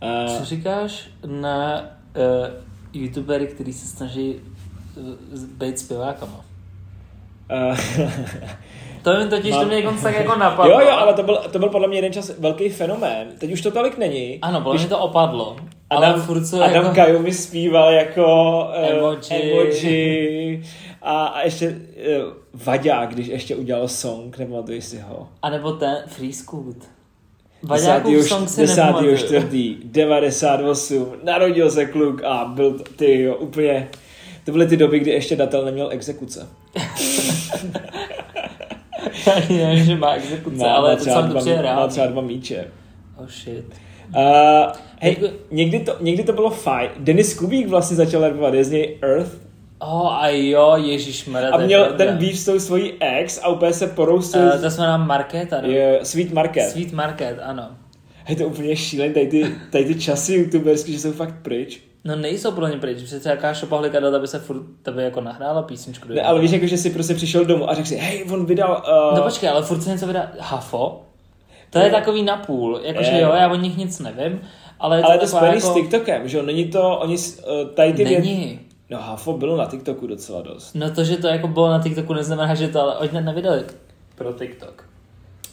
[SPEAKER 1] A,
[SPEAKER 2] Co říkáš na uh, youtubery, který se snaží uh, být zpěvákama?
[SPEAKER 1] A,
[SPEAKER 2] To mi totiž
[SPEAKER 1] Mám-
[SPEAKER 2] to mě tak jako napadlo.
[SPEAKER 1] jo, jo, ale to byl, to byl podle mě jeden čas velký fenomén. Teď už to tolik není.
[SPEAKER 2] Ano, podle mě to opadlo. Ale
[SPEAKER 1] Adam,
[SPEAKER 2] furt jsou
[SPEAKER 1] Adam
[SPEAKER 2] jako...
[SPEAKER 1] Kaju mi zpíval jako uh,
[SPEAKER 2] Emoji.
[SPEAKER 1] emoji. A, a ještě uh, Vaďák, když ještě udělal song, nepamatuješ si ho.
[SPEAKER 2] A nebo ten Free Scoot. Vaďákův song si
[SPEAKER 1] 10.
[SPEAKER 2] nepamatuju.
[SPEAKER 1] 4. 98. Narodil se kluk a byl ty jo, úplně... To byly ty doby, kdy ještě datel neměl exekuce.
[SPEAKER 2] Ani nevím, že má exekuce, ale to sám přijde
[SPEAKER 1] má třeba dva míče.
[SPEAKER 2] Oh shit.
[SPEAKER 1] Uh, hej,
[SPEAKER 2] Jako-
[SPEAKER 1] někdy to, někdy to bylo fajn. Denis Kubík vlastně začal rapovat, je z něj Earth.
[SPEAKER 2] Oh a jo, Ježíš
[SPEAKER 1] A měl ten beef s tou svojí ex a úplně se poroustil.
[SPEAKER 2] Uh, to se jmenuje Markéta, no?
[SPEAKER 1] je Sweet Market.
[SPEAKER 2] Sweet Market, ano.
[SPEAKER 1] Hej, to je úplně šílený, tady ty, tady ty časy youtuberský, že jsou fakt pryč.
[SPEAKER 2] No nejsou pro ně pryč, přece jaká šopahlika data by se furt tebe jako nahrála písničku.
[SPEAKER 1] Ne, ale víš, jako, že si prostě přišel domů a řekl si, hej, on vydal... Uh,
[SPEAKER 2] No počkej, ale furt se něco vydá. Hafo? To je takový napůl, jakože
[SPEAKER 1] Je,
[SPEAKER 2] jo,
[SPEAKER 1] no.
[SPEAKER 2] já o nich nic nevím, ale je
[SPEAKER 1] ale je
[SPEAKER 2] to
[SPEAKER 1] to
[SPEAKER 2] taková
[SPEAKER 1] spojený
[SPEAKER 2] jako...
[SPEAKER 1] s TikTokem, že jo? Není to, oni, uh, tady ty.
[SPEAKER 2] Není.
[SPEAKER 1] No, Hafo bylo na TikToku docela dost.
[SPEAKER 2] No to, že to jako bylo na TikToku, neznamená, že to ale oni nevydali pro TikTok.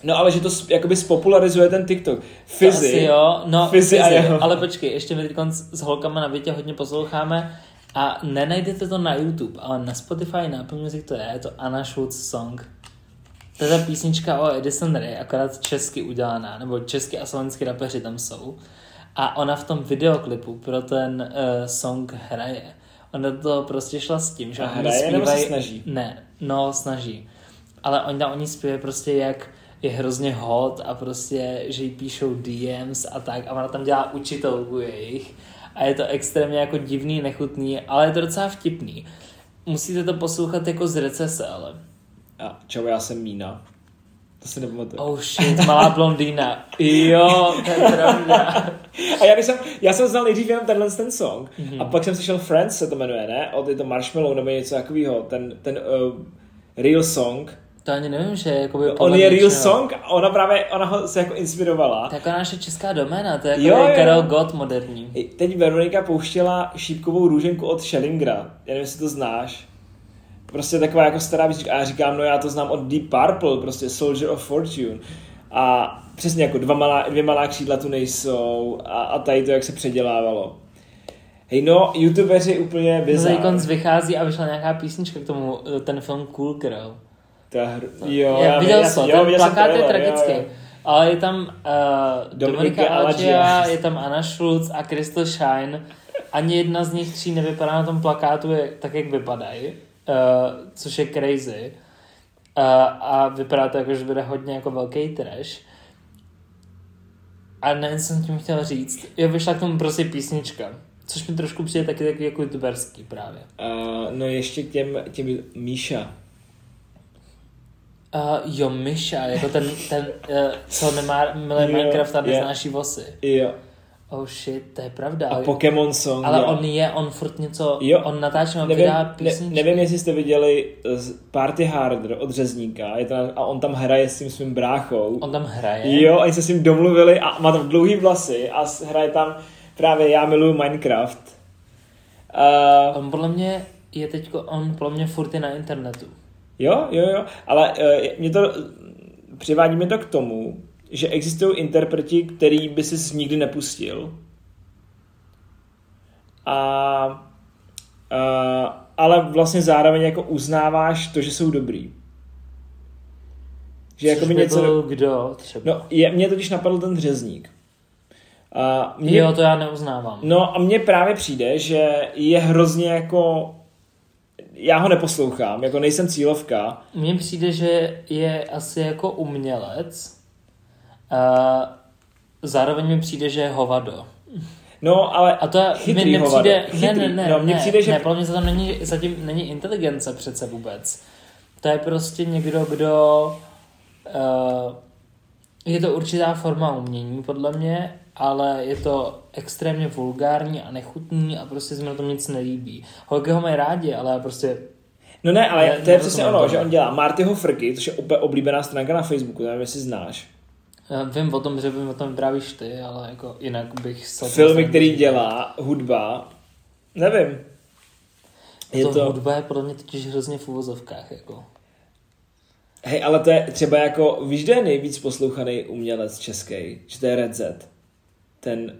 [SPEAKER 1] No, ale že to jakoby spopularizuje ten TikTok.
[SPEAKER 2] To
[SPEAKER 1] Fizi.
[SPEAKER 2] asi jo, no
[SPEAKER 1] Fizi a jeho.
[SPEAKER 2] ale počkej, ještě my teď s holkama na Větě hodně posloucháme a nenajdete to na YouTube, ale na Spotify, na Apple Music to je, je to Anna Schultz song. To je ta písnička o Edison Ray, akorát česky udělaná, nebo česky a slovenský rapeři tam jsou. A ona v tom videoklipu pro ten uh, song hraje. Ona to prostě šla s tím, že
[SPEAKER 1] A
[SPEAKER 2] oni
[SPEAKER 1] hraje, nebo se
[SPEAKER 2] zpívají-
[SPEAKER 1] snaží?
[SPEAKER 2] Ne, no snaží. Ale oni tam oni zpívají prostě jak je hrozně hot a prostě, že jí píšou DMs a tak a ona tam dělá učitelku jejich a je to extrémně jako divný, nechutný, ale je to docela vtipný. Musíte to poslouchat jako z recese, ale.
[SPEAKER 1] A čau, já jsem Mína. To si nepamatuju.
[SPEAKER 2] Oh shit, malá blondýna. Jo, to je pravda.
[SPEAKER 1] A já, jsem, já jsem znal nejdřív jenom tenhle ten song
[SPEAKER 2] Mhm.
[SPEAKER 1] mm-hmm. a pak jsem slyšel Friends se to jmenuje, ne? Od je to Marshmallow nebo něco takového, ten, ten uh, real song.
[SPEAKER 2] To ani nevím, že jakoby
[SPEAKER 1] On
[SPEAKER 2] podle
[SPEAKER 1] je real song a ona právě, ona ho se jako inspirovala.
[SPEAKER 2] To je jako naše česká doména, to je jako
[SPEAKER 1] Jo,
[SPEAKER 2] jo,
[SPEAKER 1] jo.
[SPEAKER 2] Karel Gott moderní.
[SPEAKER 1] I Teď Veronika pouštěla šípkovou růženku od Schellingra. Já nevím, jestli to znáš. prostě taková jako stará písnička. A já říkám, no já to znám od Deep Purple, prostě Soldier of Fortune. A přesně jako dva malá, dvě malá křídla tu nejsou a, a tady to, jak se předělávalo. Hej no, youtubeři úplně bizár.
[SPEAKER 2] Konc vychází a vyšla nějaká písnička k tomu, eh, ten film Cool Girl.
[SPEAKER 1] Ta hr... Jo,
[SPEAKER 2] já,
[SPEAKER 1] já,
[SPEAKER 2] viděl jsem,
[SPEAKER 1] jo,
[SPEAKER 2] ten
[SPEAKER 1] viděl
[SPEAKER 2] plakát je
[SPEAKER 1] trailer,
[SPEAKER 2] tragický.
[SPEAKER 1] Jo, jo.
[SPEAKER 2] Ale je tam uh,
[SPEAKER 1] Dominika Algia.
[SPEAKER 2] Je tam Anna Schulz a Crystal Shine. Ani jedna z nich tří nevypadá na tom plakátu je, tak, jak vypadají, uh, což je crazy. Uh, a vypadá to jako, že bude hodně jako velký trash. A ne, jsem tím chtěl říct. Jo, vyšla k tomu prostě písnička. Což mi trošku přijde taky takový jako youtuberský právě.
[SPEAKER 1] Uh, no ještě k těm, těm Míša.
[SPEAKER 2] Uh, jo, Misha, jako ten, ten uh, co nemá,
[SPEAKER 1] Jo,
[SPEAKER 2] Minecraft a neznáší vosy.
[SPEAKER 1] Jo.
[SPEAKER 2] Oh shit, to je pravda.
[SPEAKER 1] A Pokémon Song.
[SPEAKER 2] ale
[SPEAKER 1] jo.
[SPEAKER 2] on je, on furt něco,
[SPEAKER 1] Jo.
[SPEAKER 2] on natáčí, on
[SPEAKER 1] nevím,
[SPEAKER 2] vydá
[SPEAKER 1] ne, nevím, jestli jste viděli z Party Harder od Řezníka je to, a on tam hraje s tím svým bráchou.
[SPEAKER 2] On tam hraje.
[SPEAKER 1] Jo, oni se s ním domluvili a má tam dlouhý vlasy a hraje tam právě Já miluju Minecraft. Uh,
[SPEAKER 2] On podle mě je teďko, on podle mě furt je na internetu.
[SPEAKER 1] Jo, jo, jo, ale uh, mě to, přivádí mě to k tomu, že existují interpreti, který by si nikdy nepustil. A, uh, ale vlastně zároveň jako uznáváš to, že jsou dobrý. Že jako by něco...
[SPEAKER 2] kdo třeba.
[SPEAKER 1] No, je, mě totiž napadl ten řezník. A mě,
[SPEAKER 2] Jo, to já neuznávám.
[SPEAKER 1] No a mně právě přijde, že je hrozně jako... Já ho neposlouchám, jako nejsem cílovka.
[SPEAKER 2] Mně přijde, že je asi jako umělec. A zároveň mi přijde, že je hovado.
[SPEAKER 1] No, ale
[SPEAKER 2] A to
[SPEAKER 1] chytrý
[SPEAKER 2] mi nepřijde,
[SPEAKER 1] hovado,
[SPEAKER 2] ne, ne, ne,
[SPEAKER 1] no, mně
[SPEAKER 2] ne,
[SPEAKER 1] přijde, že
[SPEAKER 2] ne, podle mě to tam není, zatím není inteligence přece vůbec. To je prostě někdo, kdo, uh, je to určitá forma umění, podle mě, ale je to extrémně vulgární a nechutný a prostě se mi na tom nic nelíbí. Holky ho mají rádi, ale já prostě,
[SPEAKER 1] No ne, ale
[SPEAKER 2] Ne-
[SPEAKER 1] to je přesně ono, že on dělá Martyho Frky, což je oblíbená stránka na Facebooku, nevím, jestli znáš.
[SPEAKER 2] já vím o tom, že vím o tom vyprávíš ty, ale jako jinak bych se...
[SPEAKER 1] Filmy, který dělá, hudba, nevím. Je
[SPEAKER 2] to,
[SPEAKER 1] to,
[SPEAKER 2] hudba je podle mě totiž hrozně v uvozovkách, jako.
[SPEAKER 1] hej, ale to je třeba jako, víš, je nejvíc poslouchaný umělec český? Že to je Red Z. Ten,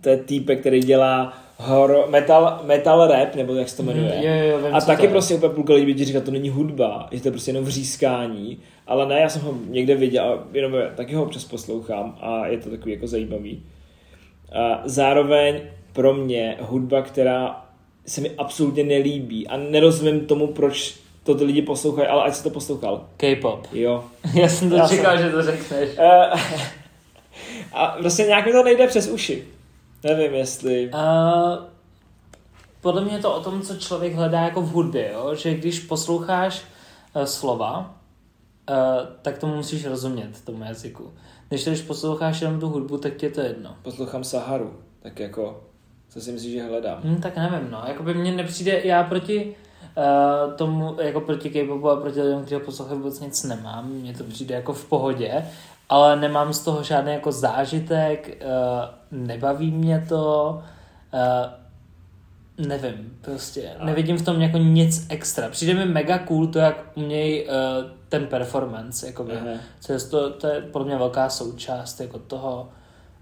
[SPEAKER 1] to je týpek, který dělá horror, metal, metal rap, nebo jak se to jmenuje.
[SPEAKER 2] Mhm, jo, jo, vím,
[SPEAKER 1] a taky
[SPEAKER 2] to je.
[SPEAKER 1] prostě úplně půlka lidí říká, to není hudba, že to je prostě jenom vřískání. Ale ne, já jsem ho někde viděl, a jenom taky ho občas poslouchám a je to takový jako zajímavý. A zároveň pro mě hudba, která se mi absolutně nelíbí a nerozumím tomu, proč to ty lidi poslouchají, ale ať si to poslouchal.
[SPEAKER 2] K-pop.
[SPEAKER 1] Jo.
[SPEAKER 2] Já jsem to
[SPEAKER 1] Já
[SPEAKER 2] čekal,
[SPEAKER 1] jsem-
[SPEAKER 2] že to řekneš.
[SPEAKER 1] A prostě nějak mi to nejde přes uši. Nevím, jestli...
[SPEAKER 2] Uh, podle mě je to o tom, co člověk hledá jako v hudbě, jo? že když posloucháš uh, slova, uh, tak tomu musíš rozumět, tomu jazyku. Když když posloucháš jenom tu hudbu, tak ti je to jedno.
[SPEAKER 1] Poslouchám Saharu, tak jako... Co si myslíš, že hledám?
[SPEAKER 2] Hm, tak nevím, no. Jakoby mně nepřijde, já proti uh, tomu, jako proti K-popu a proti lidem, kteří poslouchají, vůbec nic nemám. Mně to přijde jako v pohodě, ale nemám z toho žádný jako zážitek, uh, nebaví mě to, uh, nevím, prostě nevidím v tom jako nic extra. Přijde mi mega cool to, jak umějí uh, ten performance, jakoby. Co je to, to je podle mě velká součást jako toho,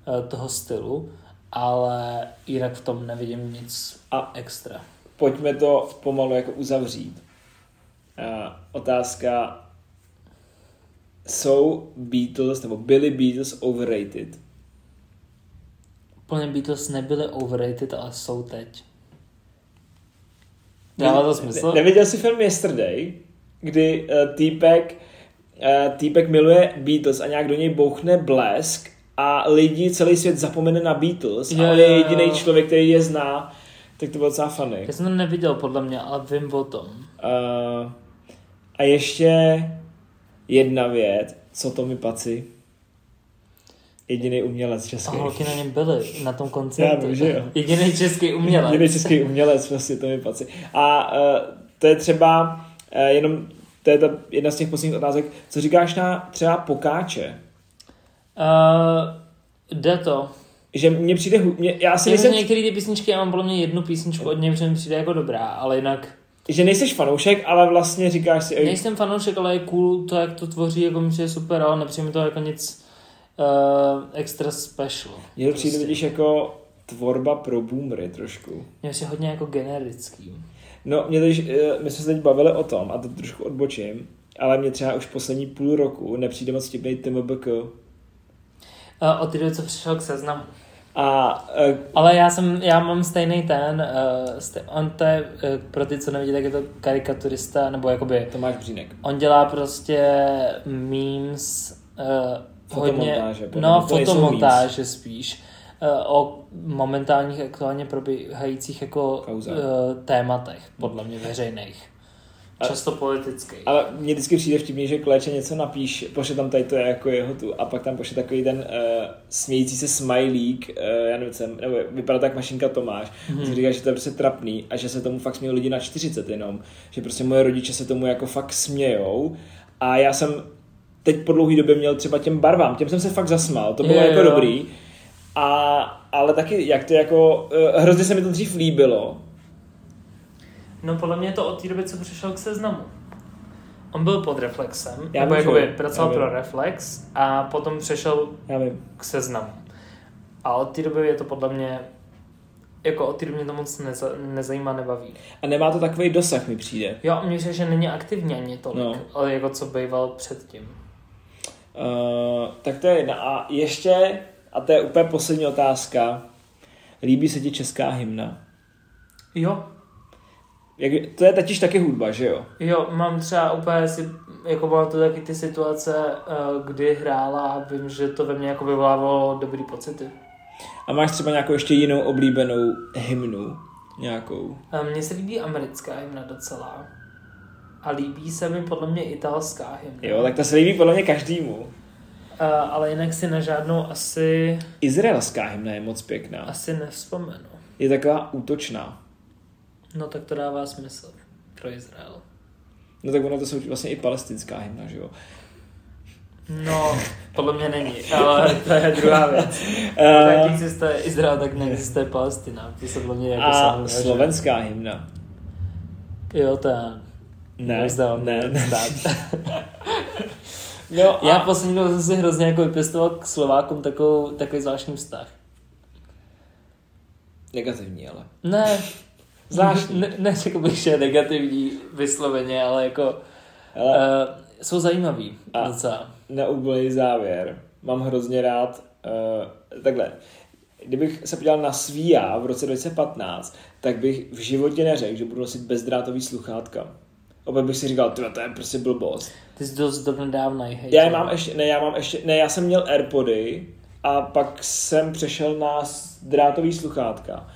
[SPEAKER 2] uh, toho stylu, ale jinak v tom nevidím nic
[SPEAKER 1] A
[SPEAKER 2] extra.
[SPEAKER 1] pojďme to pomalu jako uzavřít. A otázka, jsou Beatles, nebo byli Beatles overrated?
[SPEAKER 2] Plně Beatles nebyly overrated, ale jsou teď. Dává to smysl?
[SPEAKER 1] Ne, neviděl jsi film Yesterday, kdy uh, týpek, uh, týpek miluje Beatles a nějak do něj bouchne blesk a lidi, celý svět zapomene na Beatles
[SPEAKER 2] Jo,
[SPEAKER 1] a on je jediný člověk, který je zná, tak to bylo docela funny.
[SPEAKER 2] Já jsem to neviděl podle mě, ale vím o tom.
[SPEAKER 1] Uh, a ještě jedna věc, co to mi paci? Jediný umělec
[SPEAKER 2] A
[SPEAKER 1] český.
[SPEAKER 2] holky na něm byly, na tom
[SPEAKER 1] Já
[SPEAKER 2] koncertu.
[SPEAKER 1] vím, že jo.
[SPEAKER 2] Jediný český umělec.
[SPEAKER 1] Jediný český umělec, prostě to mi paci. A uh, to je třeba uh, jenom, to je ta jedna z těch posledních otázek, co říkáš na třeba pokáče?
[SPEAKER 2] Uh, jde to.
[SPEAKER 1] Že mně přijde, mě, já si
[SPEAKER 2] Myslím, že některé ty písničky, já mám podle mě jednu písničku od něj, protože mi přijde jako dobrá, ale jinak
[SPEAKER 1] Že nejseš fanoušek, ale vlastně říkáš si...
[SPEAKER 2] Nejsem fanoušek, ale je cool to, jak to tvoří, jako mi je super, ale nepřijde mi to jako nic uh, extra special.
[SPEAKER 1] Mně to přijde, vidíš, jako tvorba pro boomery trošku.
[SPEAKER 2] Mě si hodně jako generický.
[SPEAKER 1] No, mě teď, eh, my jsme se teď bavili o tom, a to trošku odbočím, ale mě třeba už poslední půl roku nepřijde moc vtipný TMBK.
[SPEAKER 2] Uh, od té doby, co přišel k seznamu.
[SPEAKER 1] A, uh,
[SPEAKER 2] Ale já jsem, já mám stejný ten, uh, stej, on to je, uh, pro ty, co nevidí, tak je to karikaturista, nebo jakoby,
[SPEAKER 1] Tomáš Břínek.
[SPEAKER 2] on dělá prostě memes, uh, hodně, no fotomontáže spíš, uh, o momentálních aktuálně probíhajících jako uh, tématech, podle mě veřejných. Často politických.
[SPEAKER 1] Ale mně vždycky přijde vtipně, že Kléče něco napíš, pošle tam tady to je jako jeho tu a pak tam pošle takový ten uh, smějící se smajlík, uh, já nevím, jsem, nebo vypadá tak mašinka Tomáš, mm-hmm. říká, že to je prostě trapný a že se tomu fakt smějí lidi na 40 jenom, že prostě moje rodiče se tomu jako fakt smějou a já jsem teď po dlouhé době měl třeba těm barvám, těm jsem se fakt zasmál, to bylo
[SPEAKER 2] Jo,
[SPEAKER 1] jako
[SPEAKER 2] jo.
[SPEAKER 1] dobrý, a, ale taky, jak to jako, uh, hrozně se mi to dřív líbilo,
[SPEAKER 2] No podle mě to od té doby, co přišel k seznamu. On byl pod Reflexem,
[SPEAKER 1] Já
[SPEAKER 2] nebo
[SPEAKER 1] vím,
[SPEAKER 2] jakoby pracoval
[SPEAKER 1] Já
[SPEAKER 2] pro. Reflex a potom přešel
[SPEAKER 1] já vím,
[SPEAKER 2] k seznamu. A od té doby je to podle mě, jako od té doby mě to moc neza, nezajímá, nebaví.
[SPEAKER 1] a nemá to takový dosah mi přijde.
[SPEAKER 2] Jo, mně se, že není aktivní ani tolik,
[SPEAKER 1] no.
[SPEAKER 2] ale jako co býval předtím.
[SPEAKER 1] Uh, tak to je jedna. A ještě, a to je úplně poslední otázka, líbí se ti česká hymna?
[SPEAKER 2] Jo,
[SPEAKER 1] Jak, to je totiž taky hudba, že jo?
[SPEAKER 2] jo, mám třeba úplně si, jako mám to taky ty situace, eh, kdy hrála a vím, že to ve mně jako vyvolávalo dobrý pocity.
[SPEAKER 1] A máš třeba nějakou ještě jinou oblíbenou hymnu? Nějakou?
[SPEAKER 2] A Mně se líbí americká hymna docela. A líbí se mi podle mě italská hymna.
[SPEAKER 1] Jo, tak to se líbí podle mě každému.
[SPEAKER 2] A, ale jinak si na žádnou asi,
[SPEAKER 1] Izraelská hymna je moc pěkná.
[SPEAKER 2] asi nevzpomenu.
[SPEAKER 1] Je taková útočná.
[SPEAKER 2] No tak to dává smysl pro Izrael.
[SPEAKER 1] No tak ono to jsou vlastně i palestinská hymna, že jo?
[SPEAKER 2] No, podle mě není, ale to je druhá věc.
[SPEAKER 1] Uh,
[SPEAKER 2] Tak existuje Izrael, tak neexistuje Palestina. To se podle mě jako
[SPEAKER 1] a
[SPEAKER 2] sahuje, že-
[SPEAKER 1] slovenská hymna.
[SPEAKER 2] Jo, to já.
[SPEAKER 1] Ne, ne, ne.
[SPEAKER 2] Stát.
[SPEAKER 1] No
[SPEAKER 2] Já
[SPEAKER 1] a,
[SPEAKER 2] poslední dobou jsem si hrozně jako vypěstoval k Slovákům takovou, takový zvláštní vztah.
[SPEAKER 1] negativní, ale.
[SPEAKER 2] Ne,
[SPEAKER 1] Zvláštní.
[SPEAKER 2] Ne, neřekl bych, že je negativní vysloveně, ale jako
[SPEAKER 1] ale
[SPEAKER 2] uh, jsou zajímavý
[SPEAKER 1] A-
[SPEAKER 2] docela.
[SPEAKER 1] na úplný závěr. Mám hrozně rád, uh, takhle, kdybych se podíval na svý já v roce 2015, tak bych v životě neřekl, že budu nosit bezdrátový sluchátka. Opět bych si říkal, to je prostě blbost.
[SPEAKER 2] Ty jsi dost donedávna hej.
[SPEAKER 1] Já je mám ještě, ne, já mám ještě, ne, já jsem měl Airpody a pak jsem přešel na drátový sluchátka.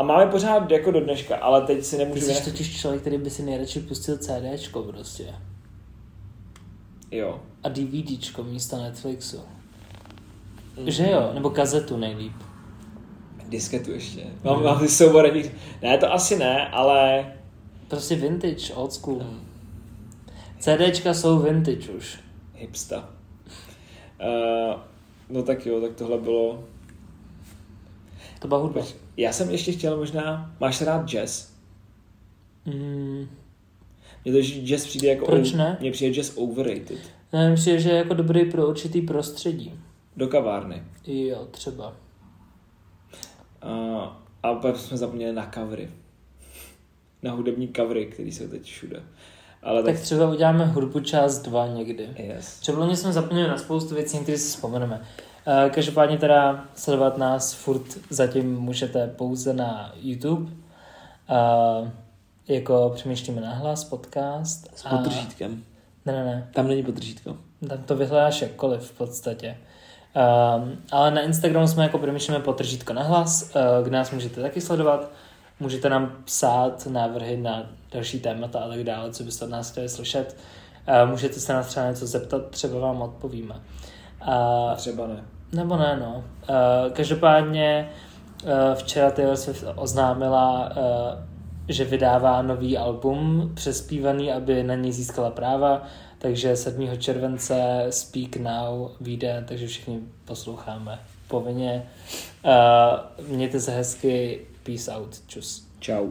[SPEAKER 1] A máme pořád jako do dneška, ale teď si
[SPEAKER 2] Ty
[SPEAKER 1] nemůžu...
[SPEAKER 2] jsi
[SPEAKER 1] vynechat-
[SPEAKER 2] totiž člověk, který by si nejradši pustil CDčko prostě.
[SPEAKER 1] Jo.
[SPEAKER 2] A DVDčko místo Netflixu.
[SPEAKER 1] Mhm.
[SPEAKER 2] Že jo? Nebo kazetu nejlíp.
[SPEAKER 1] Disketu ještě. Mám, mám ty soubory. Ne, to asi ne, ale...
[SPEAKER 2] Prostě vintage, old school. CDčka jsou vintage už.
[SPEAKER 1] Hipsta. Uh, no tak jo, tak tohle bylo...
[SPEAKER 2] To byla hudba.
[SPEAKER 1] Já jsem ještě chtěl možná... Máš rád jazz?
[SPEAKER 2] Mm,
[SPEAKER 1] Mně to, jazz přijde jako...
[SPEAKER 2] Proč ne?
[SPEAKER 1] Mně přijde jazz overrated.
[SPEAKER 2] nevím, přijde, že je jako dobrý pro určitý prostředí.
[SPEAKER 1] Do kavárny.
[SPEAKER 2] Jo, třeba.
[SPEAKER 1] Uh, a pak jsme zapomněli na covery. Na hudební covery, které jsou teď všude. Ale tak...
[SPEAKER 2] Tak třeba uděláme hudbu část 2 někdy.
[SPEAKER 1] Yes.
[SPEAKER 2] Třeba jsme zapomněli na spoustu věcí, které si vzpomeneme. Eh, Každopádně teda sledovat nás furt zatím můžete pouze na YouTube. Eh, Jako přemýšlíme nahlas podcast.
[SPEAKER 1] S podržítkem.
[SPEAKER 2] Ne, ne, ne.
[SPEAKER 1] Tam není podržítko.
[SPEAKER 2] Tam to vyhledáš jakkoliv v podstatě. Um, ale na Instagramu jsme jako přemýšlíme potržítko nahlas, uh, kde nás můžete taky sledovat. Můžete nám psát návrhy na další témata a tak dále, co byste od nás chtěli slyšet. Uh, můžete se nás třeba něco zeptat, třeba vám odpovíme. Uh,
[SPEAKER 1] Třeba ne.
[SPEAKER 2] nebo ne, no. Uh, každopádně uh, včera Taylor Swift oznámila, uh, že vydává nový album přespívaný, aby na něj získala práva, takže 7. července Speak Now vyjde, takže všichni posloucháme povinně. Uh, mějte se hezky, peace out, čus.
[SPEAKER 1] Čau.